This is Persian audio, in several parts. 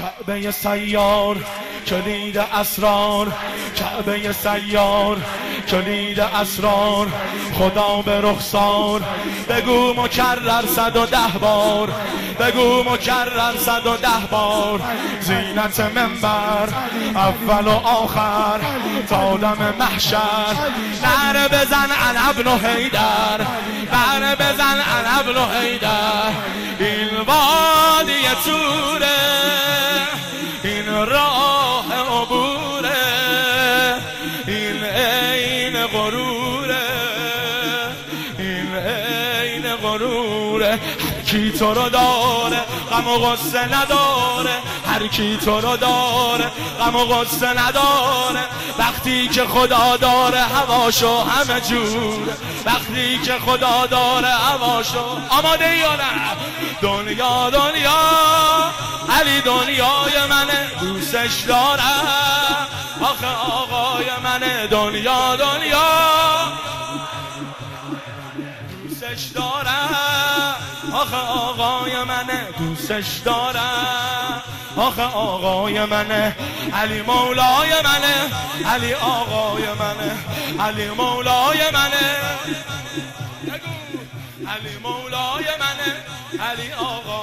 کعبه سیار کلید اسرار. کعبه سیار کلید اسرار. خدا به رخسار. بگو مکرر صد و ده بار. بگو مکرر صد و ده بار. زینت منبر اول و آخر. تا دم محشر. نعره بزن انا ابن حیدر. نعره بزن انا ابن حیدر. این وادی توره راه عبوره. این عین غروره. این عین غروره. کی تو رو داره غم و غصه نداره. هر کی تو رو داره غم و غصه نداره. وقتی که خدا داره هواشو همه جوره. وقتی که خدا داره هواشو آماده یا نه؟ دنیا دنیا. علی دنیای منه دوستش دارم. آخه آقای منه دنیا دنیا. دوستش دارم. آخه آقای منه دوستش دارم. آخه آقای منه علی مولای منه علی آقای منه علی مولای منه علی مولای منه علی آقای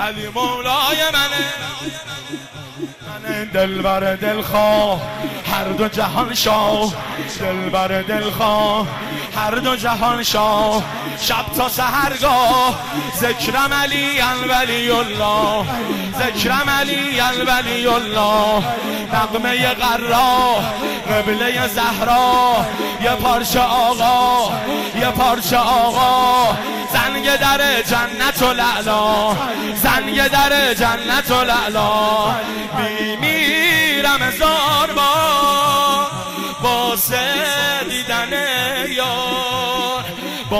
علی مولای منه. من دلبر دلخواه. هر دو جهان شاه. دلبر دلخواه. هر دو جهان شاه. شب تا سهرگاه. ذکرم علی ولی الله ذکرم علی ولی الله نغمه قرا قبله زهرا. یه پارچه آقا. یه پارچه آقا. زنگ در جنت و لعلا زنگ در جنت و لعلا میمیرم هزار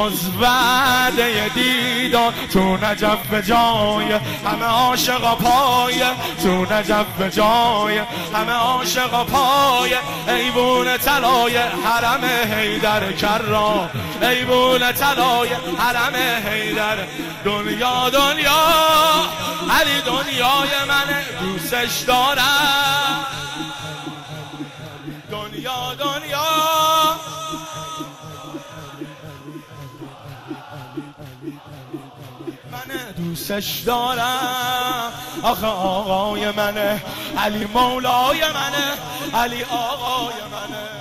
باز وعده دیدار. تو نجف به جای همه عاشقا پای. تو نجف به جای همه عاشقا پای. ایوون طلای حرم حیدر کرا. ایوون طلای حرم حیدر. دنیا دنیا علی دنیای من دوستش دارم. من دوستش دارم. آخه آقای منه. علی مولای منه. علی آقای منه.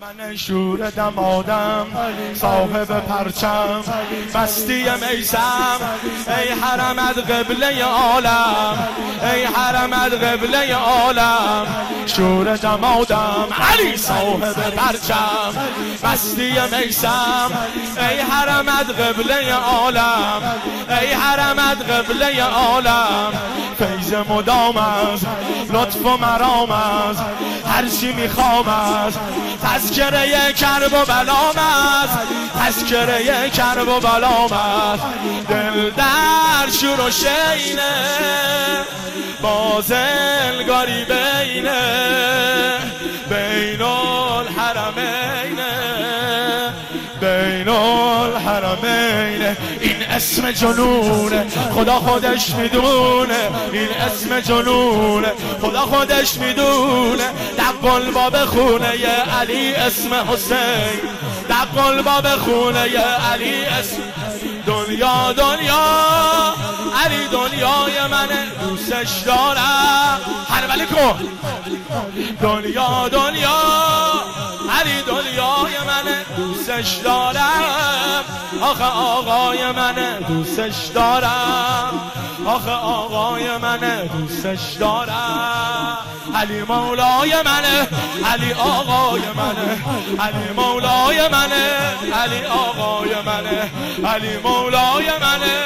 من شور دمادم صاحب پرچم مستی میسم ای حرمت قبله عالم ای حرمت قبله عالم. شور دمادم علی صاحب پرچم مستی میسم ای حرمت قبله عالم ای حرمت قبله عالم. فیض مدام است لطف و مرام است هر چی می‌خوام است. تذکره کرب و بلام است. تذکره کرب و بلام است. دل در شور و شینه. بازلگاری بینه. بین الحرمین بین این اسم جنونه. خدا خودش می‌دونه. این اسم جنونه. خدا خودش می‌دونه. دقل باب خونه علی اسم حسین. دقل باب خونه علی اسم دنیا دنیا. علی دنیای منه دوستش دارم. هر ولی کن دنیا دنیا. علی دنیای منه دوستش دارم. آخه آقای منه دوستش دارم. آخه آقای منه دوستش دارم. علی مولای منه علی آقای منه علی مولای منه علی آقای منه علی مولای منه.